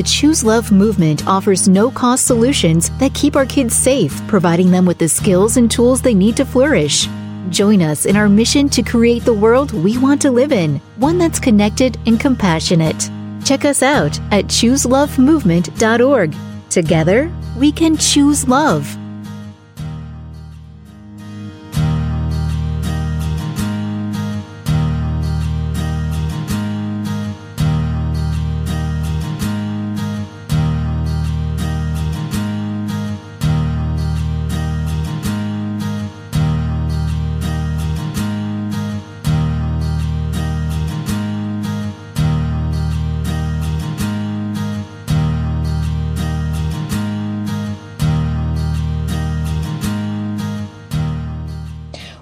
The Choose Love movement offers no cost solutions that keep our kids safe, providing them with the skills and tools they need to flourish. Join us in our mission to create the world we want to live in, one that's connected and compassionate. Check us out at chooselovemovement.org. Together, we can choose love.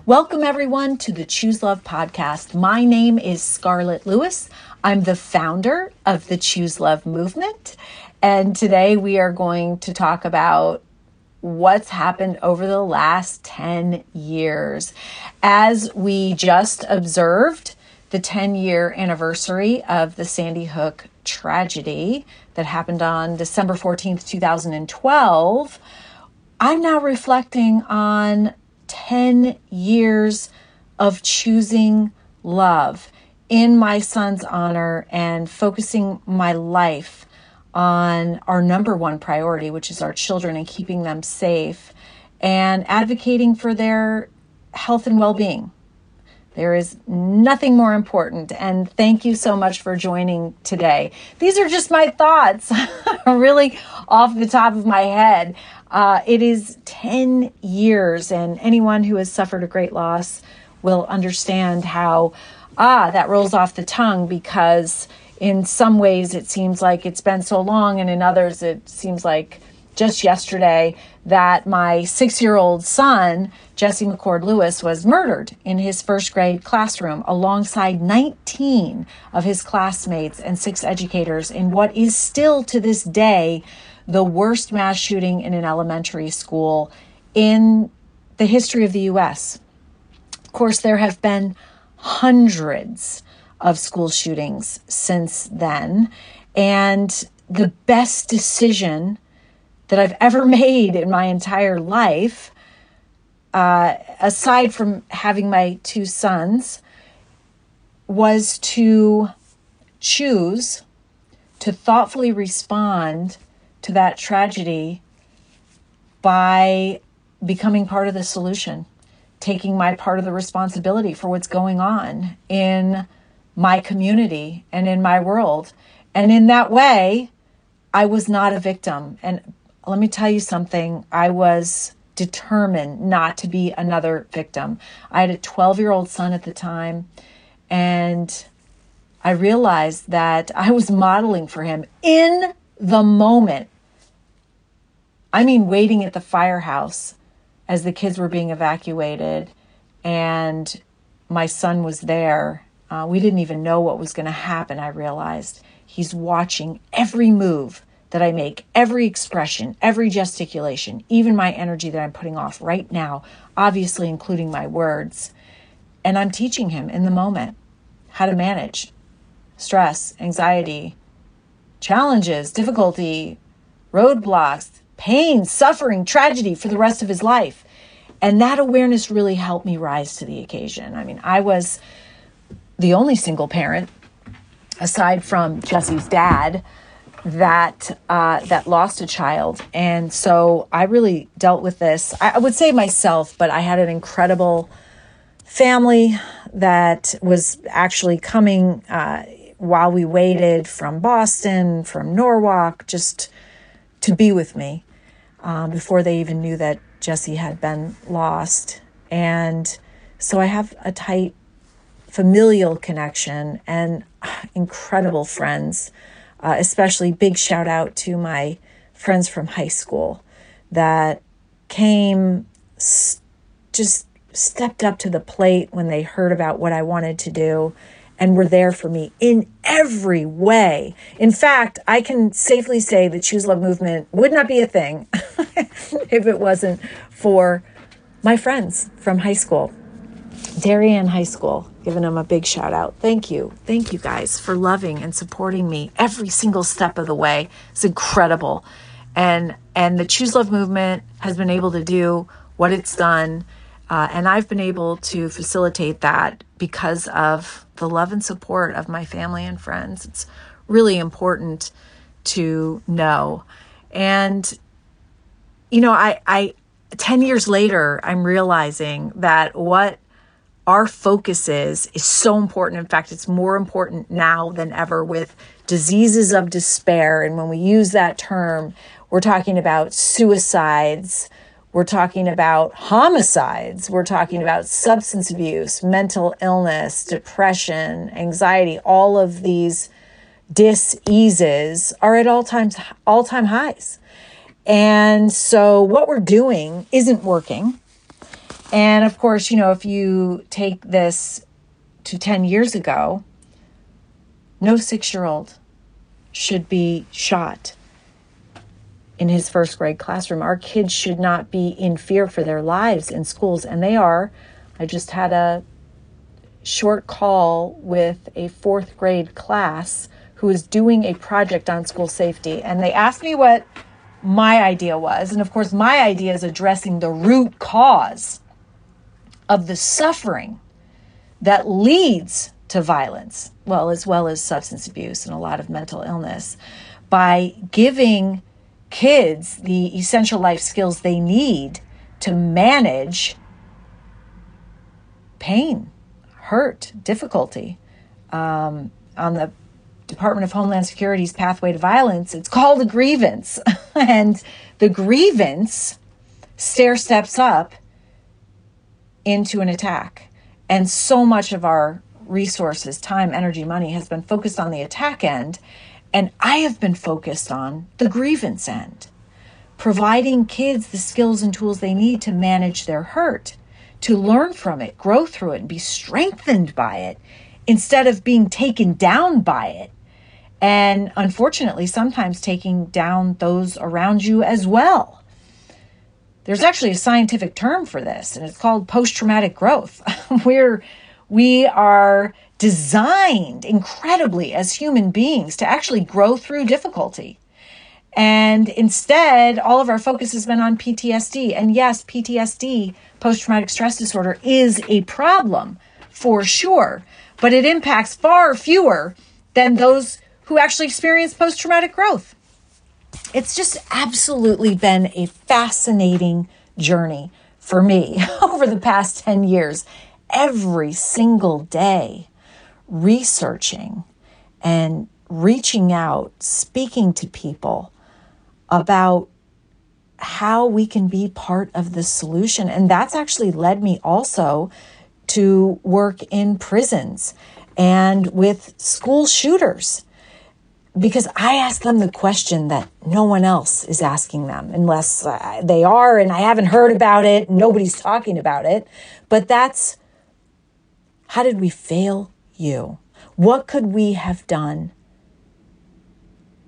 Welcome, everyone, to the Choose Love podcast. My name is Scarlett Lewis. I'm the founder of the Choose Love movement. And today we are going to talk about what's happened over the last 10 years. As we just observed the 10 year anniversary of the Sandy Hook tragedy that happened on December 14th, 2012, I'm now reflecting on 10 years of choosing love in my son's honor and focusing my life on our number one priority, which is our children and keeping them safe, and advocating for their health and well being. There is nothing more important. And thank you so much for joining today. These are just my thoughts, really off the top of my head. Uh, it is 10 years, and anyone who has suffered a great loss will understand how, ah, that rolls off the tongue because in some ways it seems like it's been so long, and in others it seems like just yesterday that my six year old son, Jesse McCord Lewis, was murdered in his first grade classroom alongside 19 of his classmates and six educators in what is still to this day the worst mass shooting in an elementary school in the history of the US. Of course, there have been hundreds of school shootings since then. And the best decision that I've ever made in my entire life, uh, aside from having my two sons, was to choose to thoughtfully respond to that tragedy by becoming part of the solution, taking my part of the responsibility for what's going on in my community and in my world. And in that way, I was not a victim. And let me tell you something I was determined not to be another victim. I had a 12 year old son at the time, and I realized that I was modeling for him in the moment. I mean, waiting at the firehouse as the kids were being evacuated, and my son was there. Uh, we didn't even know what was going to happen, I realized. He's watching every move that I make, every expression, every gesticulation, even my energy that I'm putting off right now, obviously including my words. And I'm teaching him in the moment how to manage stress, anxiety, challenges, difficulty, roadblocks, pain, suffering, tragedy for the rest of his life. And that awareness really helped me rise to the occasion. I mean, I was the only single parent, aside from Jesse's dad, that uh, that lost a child, and so I really dealt with this. I, I would say myself, but I had an incredible family that was actually coming uh, while we waited from Boston, from Norwalk, just to be with me um, before they even knew that Jesse had been lost. And so I have a tight familial connection and incredible friends. Uh, especially big shout out to my friends from high school that came s- just stepped up to the plate when they heard about what I wanted to do and were there for me in every way. In fact, I can safely say the Choose Love movement would not be a thing if it wasn't for my friends from high school, Darien High School, giving them a big shout out. Thank you. Thank you guys for loving and supporting me every single step of the way. It's incredible. And and the Choose Love movement has been able to do what it's done. Uh, and I've been able to facilitate that because of the love and support of my family and friends. It's really important to know. And, you know, I, I, 10 years later, I'm realizing that what our focus is is so important. In fact, it's more important now than ever with diseases of despair. And when we use that term, we're talking about suicides, we're talking about homicides, we're talking about substance abuse, mental illness, depression, anxiety, all of these diseases are at all times all-time highs. And so what we're doing isn't working. And of course, you know, if you take this to 10 years ago, no 6-year-old should be shot in his first grade classroom. Our kids should not be in fear for their lives in schools, and they are. I just had a short call with a fourth grade class who is doing a project on school safety, and they asked me what my idea was. And of course, my idea is addressing the root cause of the suffering that leads to violence, well, as well as substance abuse and a lot of mental illness, by giving kids the essential life skills they need to manage pain, hurt, difficulty. Um, on the Department of Homeland Security's pathway to violence, it's called a grievance. and the grievance stair steps up into an attack. And so much of our resources, time, energy, money has been focused on the attack end. And I have been focused on the grievance end, providing kids the skills and tools they need to manage their hurt, to learn from it, grow through it, and be strengthened by it instead of being taken down by it. And unfortunately, sometimes taking down those around you as well. There's actually a scientific term for this, and it's called post traumatic growth. We're we are designed incredibly as human beings to actually grow through difficulty. And instead, all of our focus has been on PTSD. And yes, PTSD, post traumatic stress disorder, is a problem for sure, but it impacts far fewer than those who actually experience post traumatic growth. It's just absolutely been a fascinating journey for me over the past 10 years. Every single day, researching and reaching out, speaking to people about how we can be part of the solution. And that's actually led me also to work in prisons and with school shooters because I ask them the question that no one else is asking them unless uh, they are and I haven't heard about it, nobody's talking about it. But that's how did we fail you? What could we have done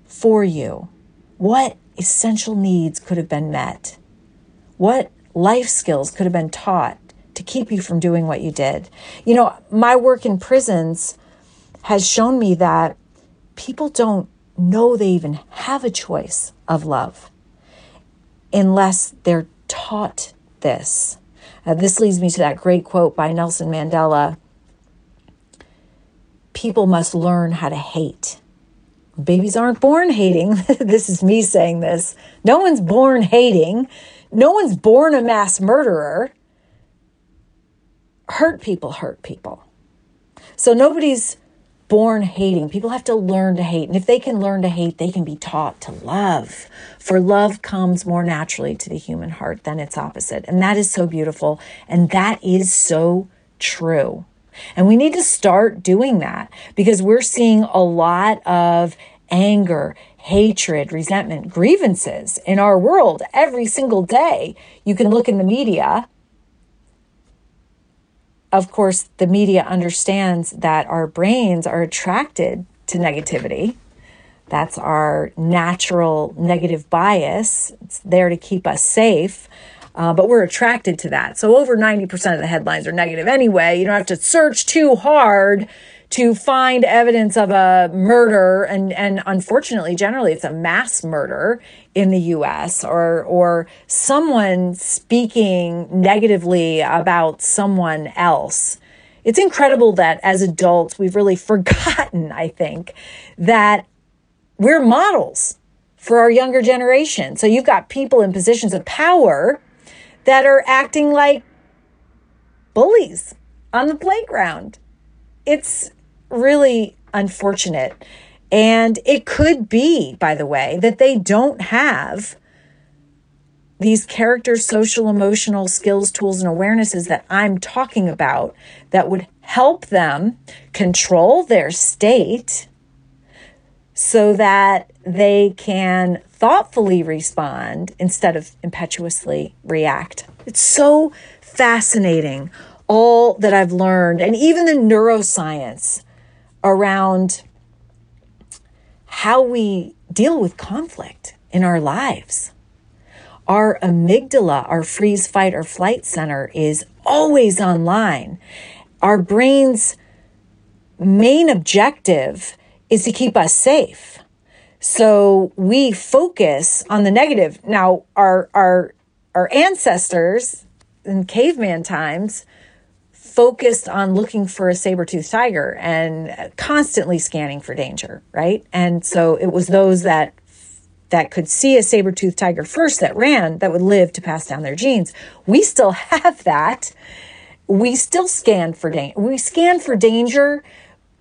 for you? What essential needs could have been met? What life skills could have been taught to keep you from doing what you did? You know, my work in prisons has shown me that people don't know they even have a choice of love unless they're taught this. Uh, this leads me to that great quote by Nelson Mandela people must learn how to hate. Babies aren't born hating. this is me saying this. No one's born hating. No one's born a mass murderer. Hurt people hurt people. So nobody's born hating. People have to learn to hate. And if they can learn to hate, they can be taught to love. For love comes more naturally to the human heart than its opposite. And that is so beautiful. And that is so true. And we need to start doing that because we're seeing a lot of anger, hatred, resentment, grievances in our world every single day. You can look in the media. Of course, the media understands that our brains are attracted to negativity. That's our natural negative bias. It's there to keep us safe. Uh, but we're attracted to that. So over 90% of the headlines are negative anyway. You don't have to search too hard to find evidence of a murder and and unfortunately generally it's a mass murder in the US or or someone speaking negatively about someone else it's incredible that as adults we've really forgotten i think that we're models for our younger generation so you've got people in positions of power that are acting like bullies on the playground it's really unfortunate. And it could be, by the way, that they don't have these character, social, emotional skills, tools, and awarenesses that I'm talking about that would help them control their state so that they can thoughtfully respond instead of impetuously react. It's so fascinating, all that I've learned, and even the neuroscience around how we deal with conflict in our lives. Our amygdala, our freeze, fight, or flight center, is always online. Our brain's main objective is to keep us safe. So we focus on the negative. Now, our, our, our ancestors in caveman times focused on looking for a saber-toothed tiger and constantly scanning for danger, right? And so it was those that that could see a saber-toothed tiger first that ran that would live to pass down their genes. We still have that. We still scan for danger. We scan for danger,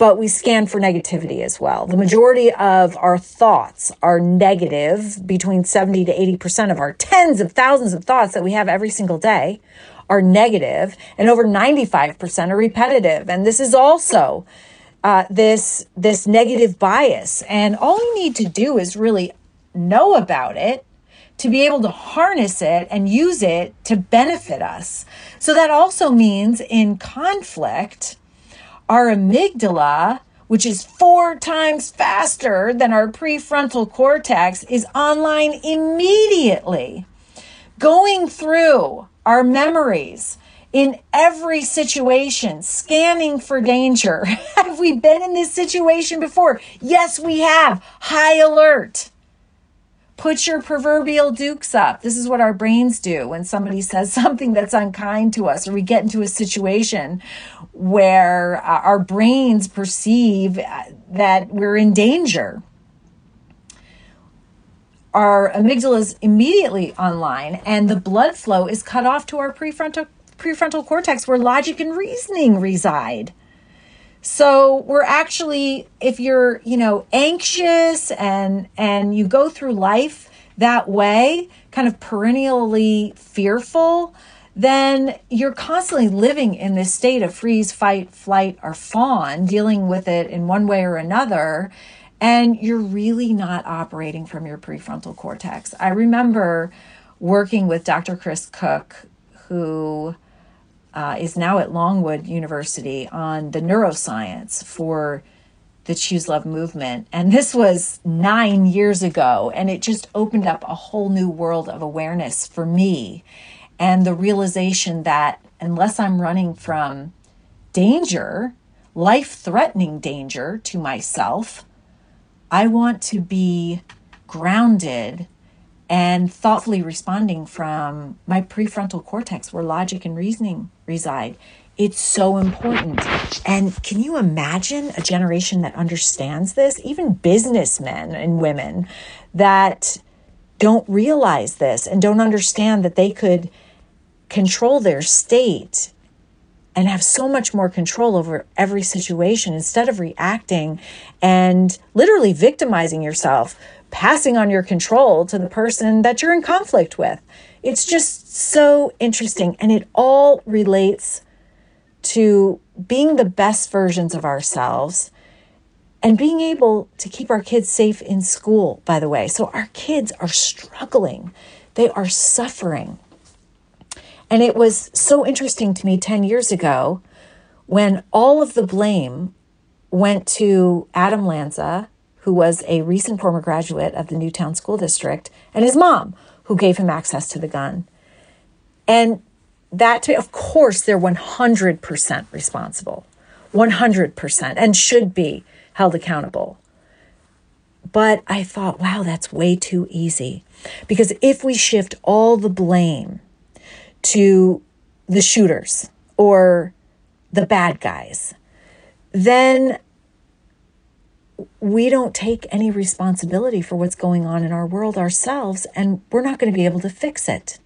but we scan for negativity as well. The majority of our thoughts are negative, between 70 to 80% of our tens of thousands of thoughts that we have every single day are negative and over 95% are repetitive. And this is also uh, this, this negative bias. And all you need to do is really know about it to be able to harness it and use it to benefit us. So that also means in conflict, our amygdala, which is four times faster than our prefrontal cortex, is online immediately, going through our memories in every situation, scanning for danger. have we been in this situation before? Yes, we have. High alert. Put your proverbial dukes up. This is what our brains do when somebody says something that's unkind to us, or we get into a situation where uh, our brains perceive uh, that we're in danger our amygdala is immediately online and the blood flow is cut off to our prefrontal prefrontal cortex where logic and reasoning reside. So we're actually if you're, you know, anxious and and you go through life that way, kind of perennially fearful, then you're constantly living in this state of freeze, fight, flight, or fawn, dealing with it in one way or another and you're really not operating from your prefrontal cortex. I remember working with Dr. Chris Kukk, who uh, is now at Longwood University on the neuroscience for the Choose Love movement. And this was nine years ago, and it just opened up a whole new world of awareness for me. And the realization that unless I'm running from danger, life threatening danger to myself, I want to be grounded and thoughtfully responding from my prefrontal cortex where logic and reasoning reside. It's so important. And can you imagine a generation that understands this? Even businessmen and women that don't realize this and don't understand that they could control their state and have so much more control over every situation instead of reacting and literally victimizing yourself, passing on your control to the person that you're in conflict with. It's just so interesting. And it all relates to being the best versions of ourselves and being able to keep our kids safe in school, by the way. So our kids are struggling, they are suffering. And it was so interesting to me 10 years ago when all of the blame went to Adam Lanza, who was a recent former graduate of the Newtown School District, and his mom, who gave him access to the gun. And that, to, of course, they're 100% responsible, 100%, and should be held accountable. But I thought, wow, that's way too easy. Because if we shift all the blame to the shooters or the bad guys, then we don't take any responsibility for what's going on in our world ourselves, and we're not going to be able to fix it.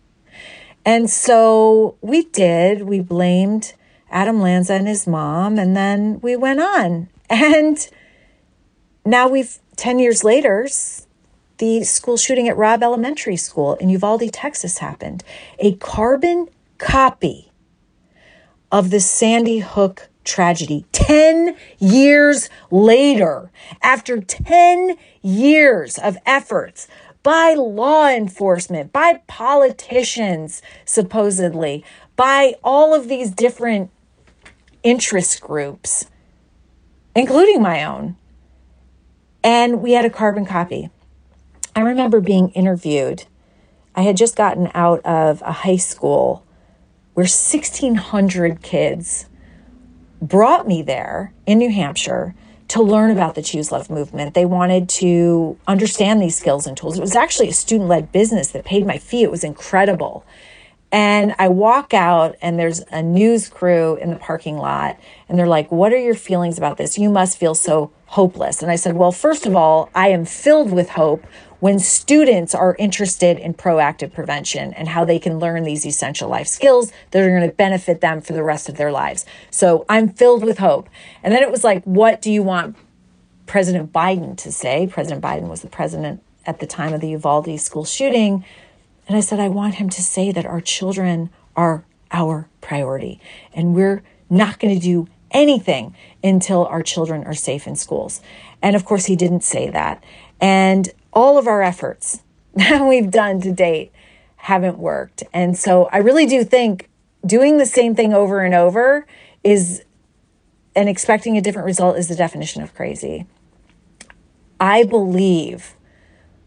And so we did. We blamed Adam Lanza and his mom, and then we went on. And now we've 10 years later, the school shooting at Robb Elementary School in Uvalde, Texas happened. A carbon copy of the Sandy Hook tragedy 10 years later, after 10 years of efforts by law enforcement, by politicians, supposedly, by all of these different interest groups, including my own. And we had a carbon copy. I remember being interviewed. I had just gotten out of a high school where 1,600 kids brought me there in New Hampshire to learn about the Choose Love movement. They wanted to understand these skills and tools. It was actually a student led business that paid my fee. It was incredible. And I walk out, and there's a news crew in the parking lot, and they're like, What are your feelings about this? You must feel so hopeless. And I said, Well, first of all, I am filled with hope when students are interested in proactive prevention and how they can learn these essential life skills that are going to benefit them for the rest of their lives. So I'm filled with hope. And then it was like, what do you want President Biden to say? President Biden was the president at the time of the Uvalde school shooting. And I said, I want him to say that our children are our priority and we're not going to do anything until our children are safe in schools. And of course, he didn't say that. And all of our efforts that we've done to date haven't worked. And so I really do think doing the same thing over and over is and expecting a different result is the definition of crazy. I believe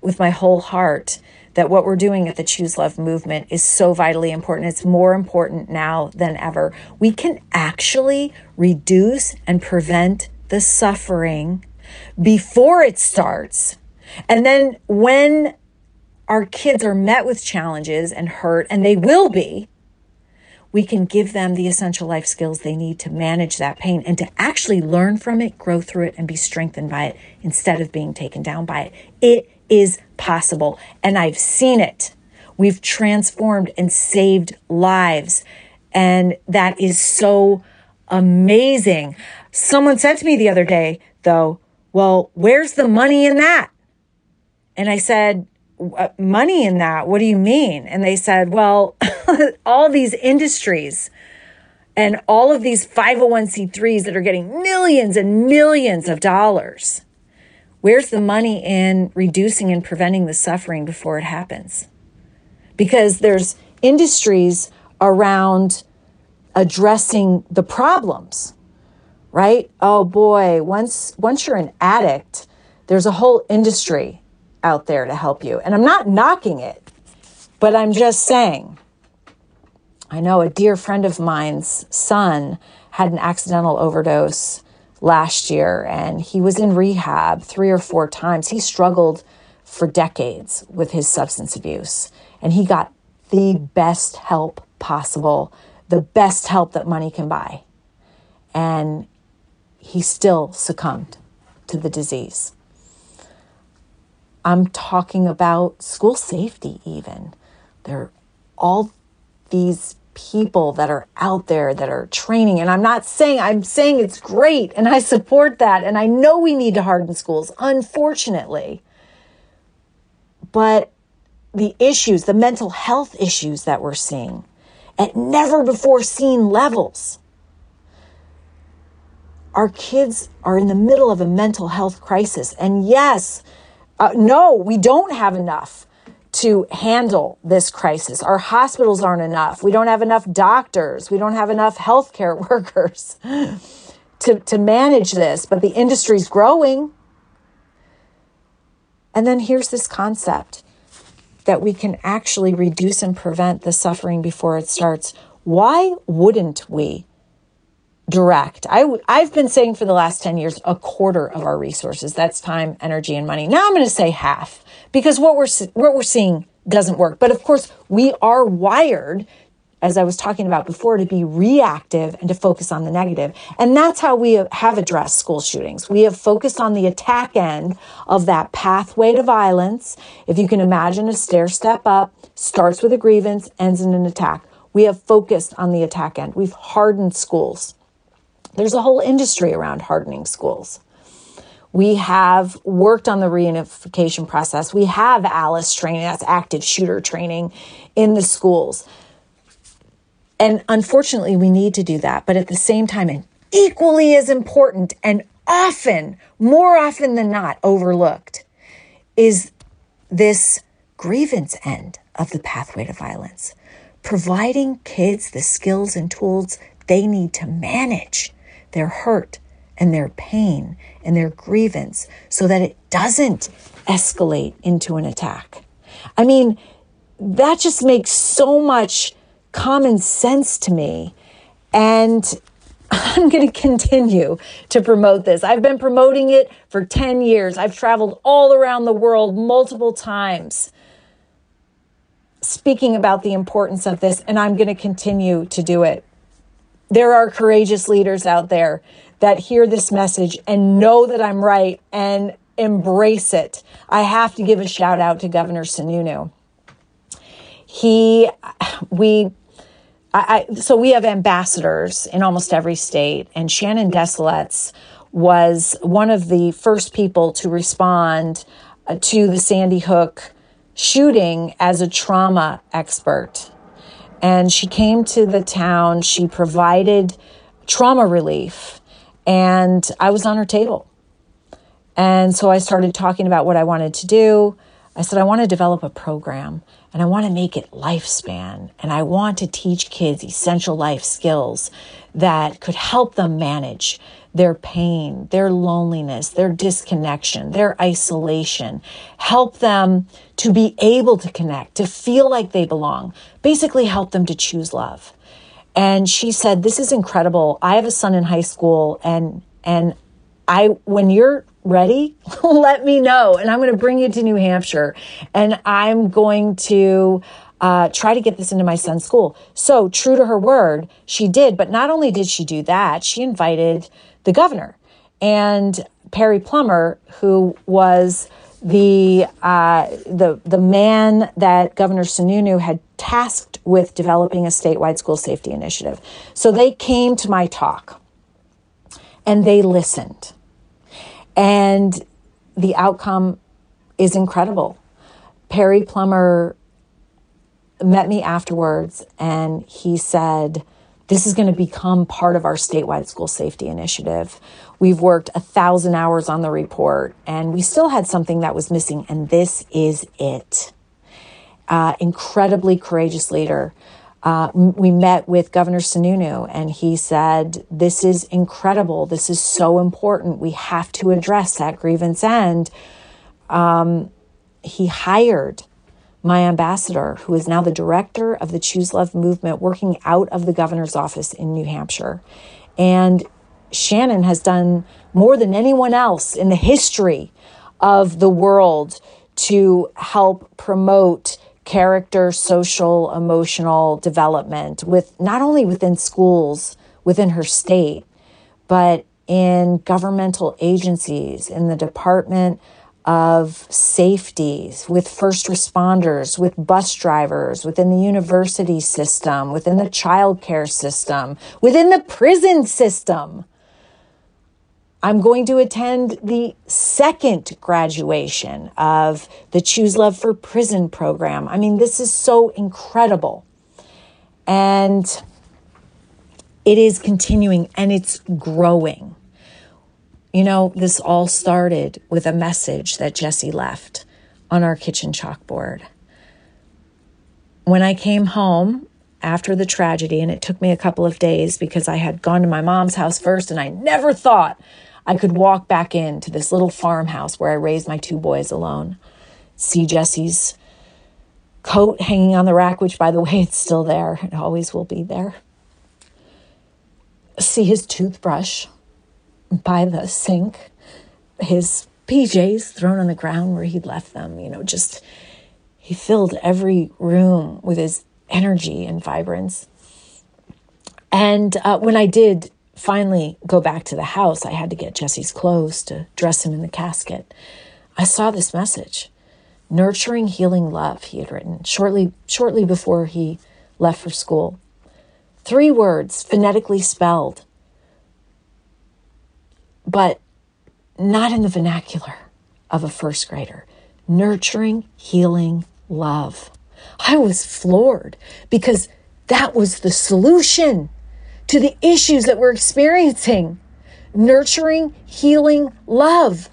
with my whole heart that what we're doing at the Choose Love movement is so vitally important. It's more important now than ever. We can actually reduce and prevent the suffering before it starts and then when our kids are met with challenges and hurt, and they will be, we can give them the essential life skills they need to manage that pain and to actually learn from it, grow through it, and be strengthened by it instead of being taken down by it. It is possible. And I've seen it. We've transformed and saved lives. And that is so amazing. Someone said to me the other day, though, well, where's the money in that? And I said, uh, money in that? What do you mean? And they said, well, all these industries and all of these 501c3s that are getting millions and millions of dollars. Where's the money in reducing and preventing the suffering before it happens? Because there's industries around addressing the problems, right? Oh boy, once once you're an addict, there's a whole industry out there to help you. And I'm not knocking it, but I'm just saying. I know a dear friend of mine's son had an accidental overdose last year and he was in rehab three or four times. He struggled for decades with his substance abuse and he got the best help possible, the best help that money can buy. And he still succumbed to the disease. I'm talking about school safety, even. There are all these people that are out there that are training. And I'm not saying, I'm saying it's great and I support that. And I know we need to harden schools, unfortunately. But the issues, the mental health issues that we're seeing at never before seen levels. Our kids are in the middle of a mental health crisis. And yes, uh, no, we don't have enough to handle this crisis. Our hospitals aren't enough. We don't have enough doctors. We don't have enough healthcare workers to, to manage this, but the industry's growing. And then here's this concept that we can actually reduce and prevent the suffering before it starts, why wouldn't we direct? I, w- I've been saying for the last 10 years, a quarter of our resources. That's time, energy, and money. Now I'm going to say half because what we're, what we're seeing doesn't work. But of course, we are wired as I was talking about before, to be reactive and to focus on the negative. And that's how we have addressed school shootings. We have focused on the attack end of that pathway to violence. If you can imagine a stair step up, starts with a grievance, ends in an attack. We have focused on the attack end. We've hardened schools. There's a whole industry around hardening schools. We have worked on the reunification process. We have ALICE training, that's active shooter training in the schools. And unfortunately, we need to do that. But at the same time, and equally as important and often, more often than not, overlooked is this grievance end of the pathway to violence. Providing kids the skills and tools they need to manage their hurt and their pain and their grievance so that it doesn't escalate into an attack. I mean, that just makes so much common sense to me. And I'm going to continue to promote this. I've been promoting it for 10 years. I've traveled all around the world multiple times speaking about the importance of this, and I'm going to continue to do it. There are courageous leaders out there that hear this message and know that I'm right and embrace it. I have to give a shout out to Governor Sununu. He, we, I, so we have ambassadors in almost every state, and Shannon Desilets was one of the first people to respond uh, to the Sandy Hook shooting as a trauma expert. And she came to the town, she provided trauma relief, and I was on her table. And so I started talking about what I wanted to do. I said, I want to develop a program and I want to make it lifespan. And I want to teach kids essential life skills that could help them manage their pain, their loneliness, their disconnection, their isolation, help them to be able to connect, to feel like they belong, basically help them to choose love. And she said, This is incredible. I have a son in high school and and I when you're ready, let me know. And I'm going to bring you to New Hampshire and I'm going to uh, try to get this into my son's school. So, true to her word, she did. But not only did she do that, she invited the governor and Perry Plummer, who was the uh, the the man that Governor Sununu had tasked with developing a statewide school safety initiative. So they came to my talk and they listened. And the outcome is incredible. Perry Plummer met me afterwards and he said, This is going to become part of our statewide school safety initiative. We've worked a thousand hours on the report and we still had something that was missing, and this is it. Uh, incredibly courageous leader uh, we met with Governor Sununu, and he said, This is incredible. This is so important. We have to address that grievance end. Um, he hired my ambassador, who is now the director of the Choose Love movement, working out of the governor's office in New Hampshire. And Shannon has done more than anyone else in the history of the world to help promote character, social, emotional development with not only within schools within her state, but in governmental agencies, in the Department of safeties with first responders, with bus drivers, within the university system, within the child care system, within the prison system. I'm going to attend the second graduation of the Choose Love for Prison program. I mean, this is so incredible. And it is continuing and it's growing. You know, this all started with a message that Jesse left on our kitchen chalkboard. When I came home after the tragedy, and it took me a couple of days because I had gone to my mom's house first and I never thought I could walk back into this little farmhouse where I raised my two boys alone, see Jesse's coat hanging on the rack, which, by the way, it's still there. It always will be there. See his toothbrush by the sink, his PJs thrown on the ground where he'd left them, you know, just he filled every room with his energy and vibrance. And uh, when I did finally go back to the house, I had to get Jesse's clothes to dress him in the casket. I saw this message nurturing healing love he had written shortly shortly before he left for school three words phonetically spelled but not in the vernacular of a first grader. Nurturing healing love. I was floored because that was the solution to the issues that we're experiencing. Nurturing healing love.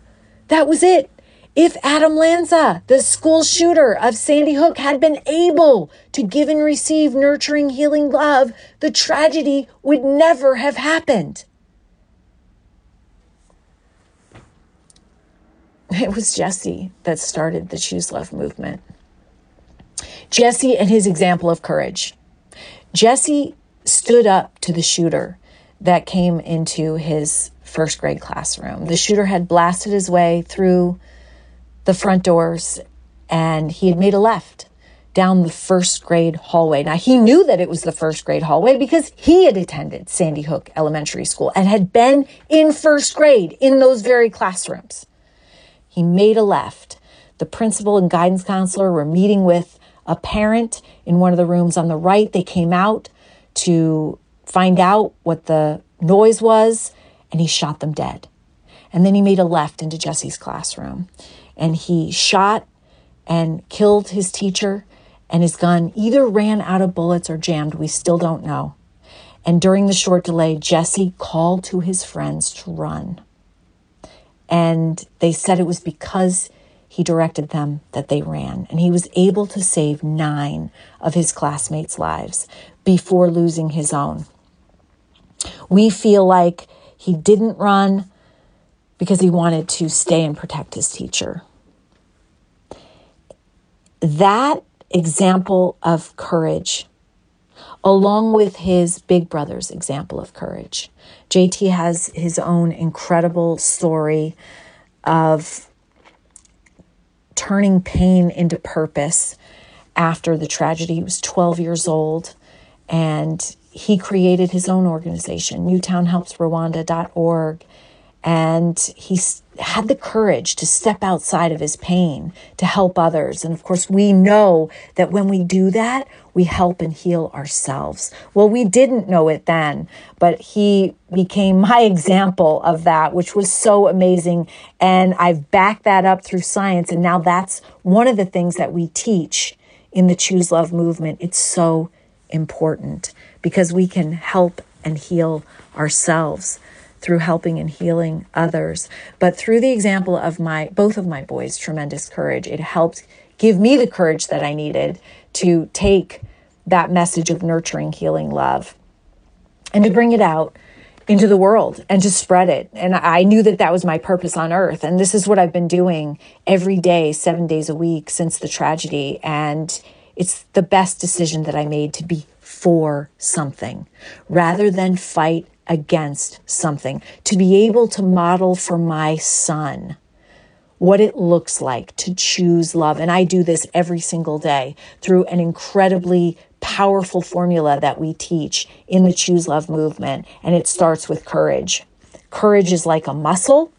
That was it. If Adam Lanza, the school shooter of Sandy Hook, had been able to give and receive nurturing, healing love, the tragedy would never have happened. It was Jesse that started the Choose Love movement. Jesse and his example of courage. Jesse stood up to the shooter that came into his first grade classroom. The shooter had blasted his way through the front doors and he had made a left down the first grade hallway. Now, he knew that it was the first grade hallway because he had attended Sandy Hook Elementary School and had been in first grade in those very classrooms. He made a left. The principal and guidance counselor were meeting with a parent in one of the rooms on the right. They came out to find out what the noise was, and he shot them dead. And then he made a left into Jesse's classroom and he shot and killed his teacher, and his gun either ran out of bullets or jammed. We still don't know. And during the short delay, Jesse called to his friends to run. And they said it was because he directed them that they ran. And he was able to save nine of his classmates' lives before losing his own. We feel like he didn't run because he wanted to stay and protect his teacher. That example of courage, along with his big brother's example of courage, JT has his own incredible story of turning pain into purpose after the tragedy. He was 12 years old and he created his own organization, newtownhelpsrwanda.org and he had the courage to step outside of his pain to help others. And of course, we know that when we do that, we help and heal ourselves. Well, we didn't know it then, but he became my example of that, which was so amazing. And I've backed that up through science. And now that's one of the things that we teach in the Choose Love movement. It's so important because we can help and heal ourselves through helping and healing others. But through the example of my both of my boys' tremendous courage, it helped give me the courage that I needed to take that message of nurturing, healing love and to bring it out into the world and to spread it. And I knew that that was my purpose on earth. And this is what I've been doing every day, seven days a week since the tragedy. And it's the best decision that I made to be for something rather than fight against something, to be able to model for my son what it looks like to choose love. And I do this every single day through an incredibly powerful formula that we teach in the Choose Love movement. And it starts with courage. Courage is like a muscle.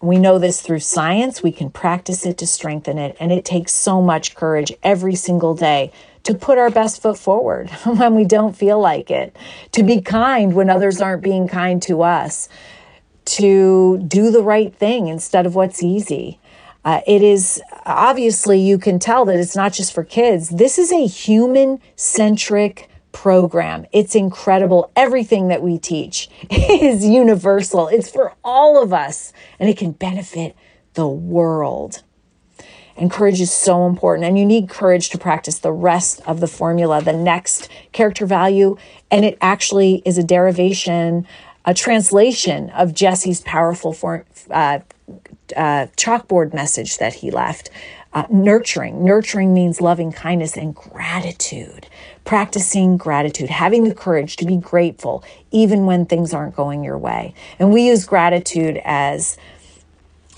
We know this through science. We can practice it to strengthen it. And it takes so much courage every single day to put our best foot forward when we don't feel like it, to be kind when others aren't being kind to us, to do the right thing instead of what's easy. Uh, it is obviously, you can tell that it's not just for kids. This is a human centric program. It's incredible. Everything that we teach is universal, it's for all of us, and it can benefit the world. And courage is so important. And you need courage to practice the rest of the formula, the next character value. And it actually is a derivation, a translation of Jesse's powerful form, uh, uh, chalkboard message that he left. uh, nurturing. Nurturing means loving kindness and gratitude. Practicing gratitude, having the courage to be grateful even when things aren't going your way. And we use gratitude as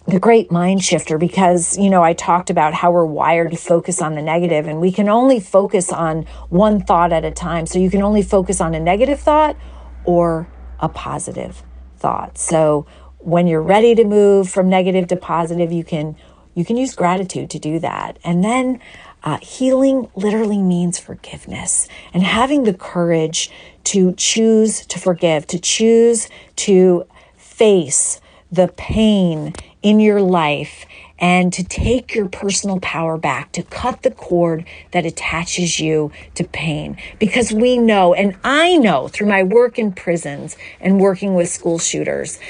the great mind shifter because, you know, I talked about how we're wired to focus on the negative and we can only focus on one thought at a time. So you can only focus on a negative thought or a positive thought. So when you're ready to move from negative to positive, you can you can use gratitude to do that. And then uh, healing literally means forgiveness and having the courage to choose to forgive, to choose to face the pain in your life and to take your personal power back, to cut the cord that attaches you to pain. Because we know, and I know through my work in prisons and working with school shooters,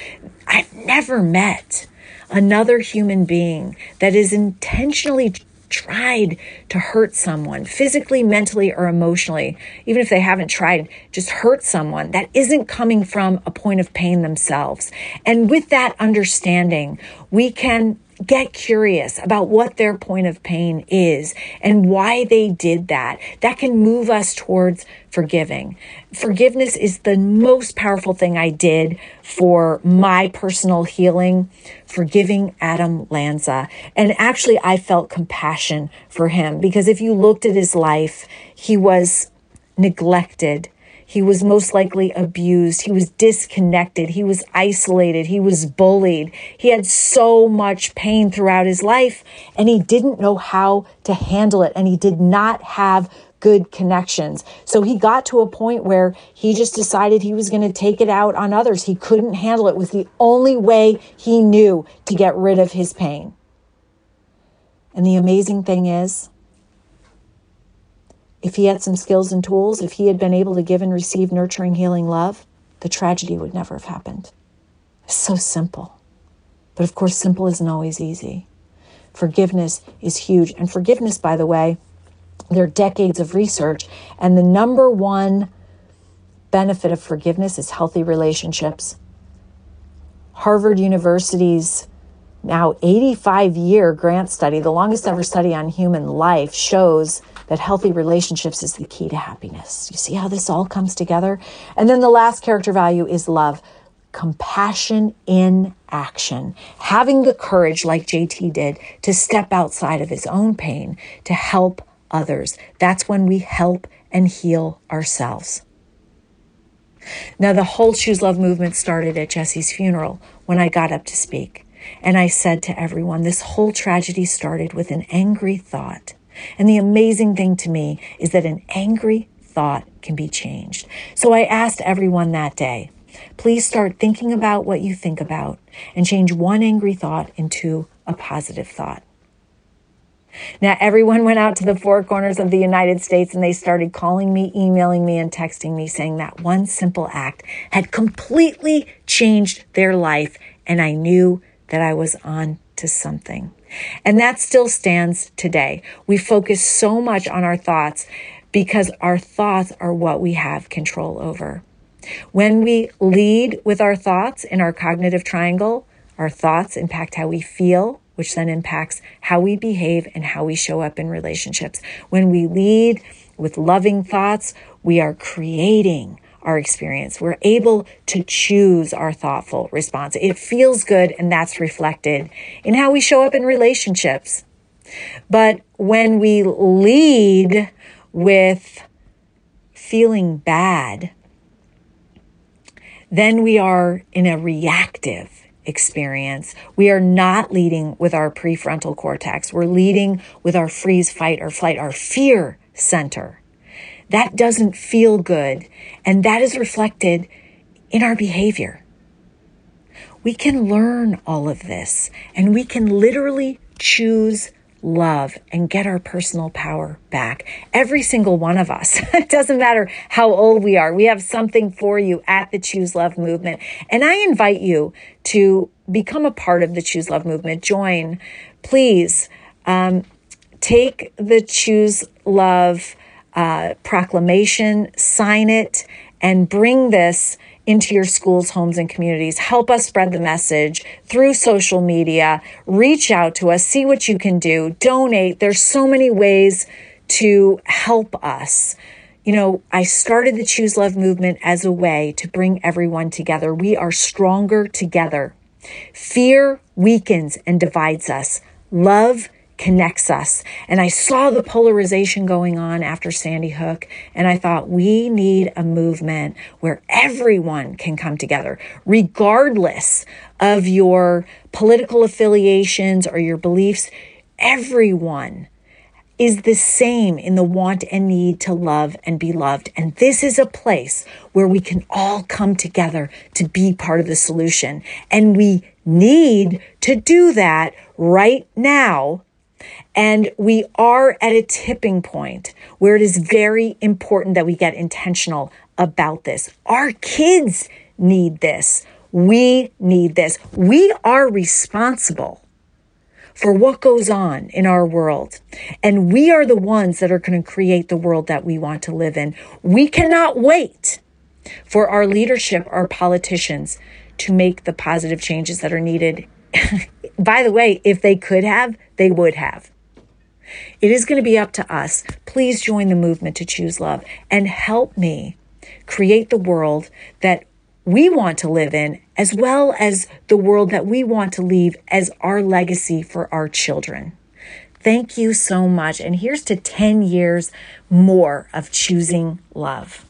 I've never met another human being that is intentionally tried to hurt someone physically, mentally, or emotionally, even if they haven't tried, just hurt someone that isn't coming from a point of pain themselves. And with that understanding, we can get curious about what their point of pain is and why they did that. That can move us towards forgiving. Forgiveness is the most powerful thing I did for my personal healing, forgiving Adam Lanza. And actually, I felt compassion for him because if you looked at his life, he was neglected he was most likely abused. He was disconnected. He was isolated. He was bullied. He had so much pain throughout his life and he didn't know how to handle it. And he did not have good connections. So he got to a point where he just decided he was going to take it out on others. He couldn't handle it. it was the only way he knew to get rid of his pain. And the amazing thing is, if he had some skills and tools, if he had been able to give and receive nurturing, healing love, the tragedy would never have happened. It's so simple. But of course, simple isn't always easy. Forgiveness is huge. And forgiveness, by the way, there are decades of research, and the number one benefit of forgiveness is healthy relationships. Harvard University's now 85 year grant study, the longest ever study on human life, shows that healthy relationships is the key to happiness. You see how this all comes together? And then the last character value is love compassion in action, having the courage, like JT did, to step outside of his own pain to help others. That's when we help and heal ourselves. Now, the whole Choose Love movement started at Jesse's funeral when I got up to speak. And I said to everyone, this whole tragedy started with an angry thought and the amazing thing to me is that an angry thought can be changed. So I asked everyone that day, please start thinking about what you think about and change one angry thought into a positive thought. Now, everyone went out to the four corners of the United States and they started calling me, emailing me, and texting me saying that one simple act had completely changed their life. And I knew that I was on to something. And that still stands today. We focus so much on our thoughts because our thoughts are what we have control over. When we lead with our thoughts in our cognitive triangle, our thoughts impact how we feel, which then impacts how we behave and how we show up in relationships. When we lead with loving thoughts, we are creating our experience. We're able to choose our thoughtful response. It feels good, and that's reflected in how we show up in relationships. But when we lead with feeling bad, then we are in a reactive experience. We are not leading with our prefrontal cortex. We're leading with our freeze, fight, or flight, our fear center. That doesn't feel good. And that is reflected in our behavior. We can learn all of this and we can literally choose love and get our personal power back. Every single one of us. it doesn't matter how old we are. We have something for you at the Choose Love movement. And I invite you to become a part of the Choose Love movement. Join, please. Um, take the Choose Love uh, proclamation, sign it, and bring this into your schools, homes, and communities. Help us spread the message through social media. Reach out to us, see what you can do, donate. There's so many ways to help us. You know, I started the Choose Love movement as a way to bring everyone together. We are stronger together. Fear weakens and divides us. Love connects us. And I saw the polarization going on after Sandy Hook, and I thought we need a movement where everyone can come together, regardless of your political affiliations or your beliefs. Everyone is the same in the want and need to love and be loved. And this is a place where we can all come together to be part of the solution. And we need to do that right now and we are at a tipping point where it is very important that we get intentional about this. Our kids need this. We need this. We are responsible for what goes on in our world. And we are the ones that are going to create the world that we want to live in. We cannot wait for our leadership, our politicians, to make the positive changes that are needed. By the way, if they could have, they would have. It is going to be up to us. Please join the movement to choose love and help me create the world that we want to live in, as well as the world that we want to leave as our legacy for our children. Thank you so much. And here's to 10 years more of choosing love.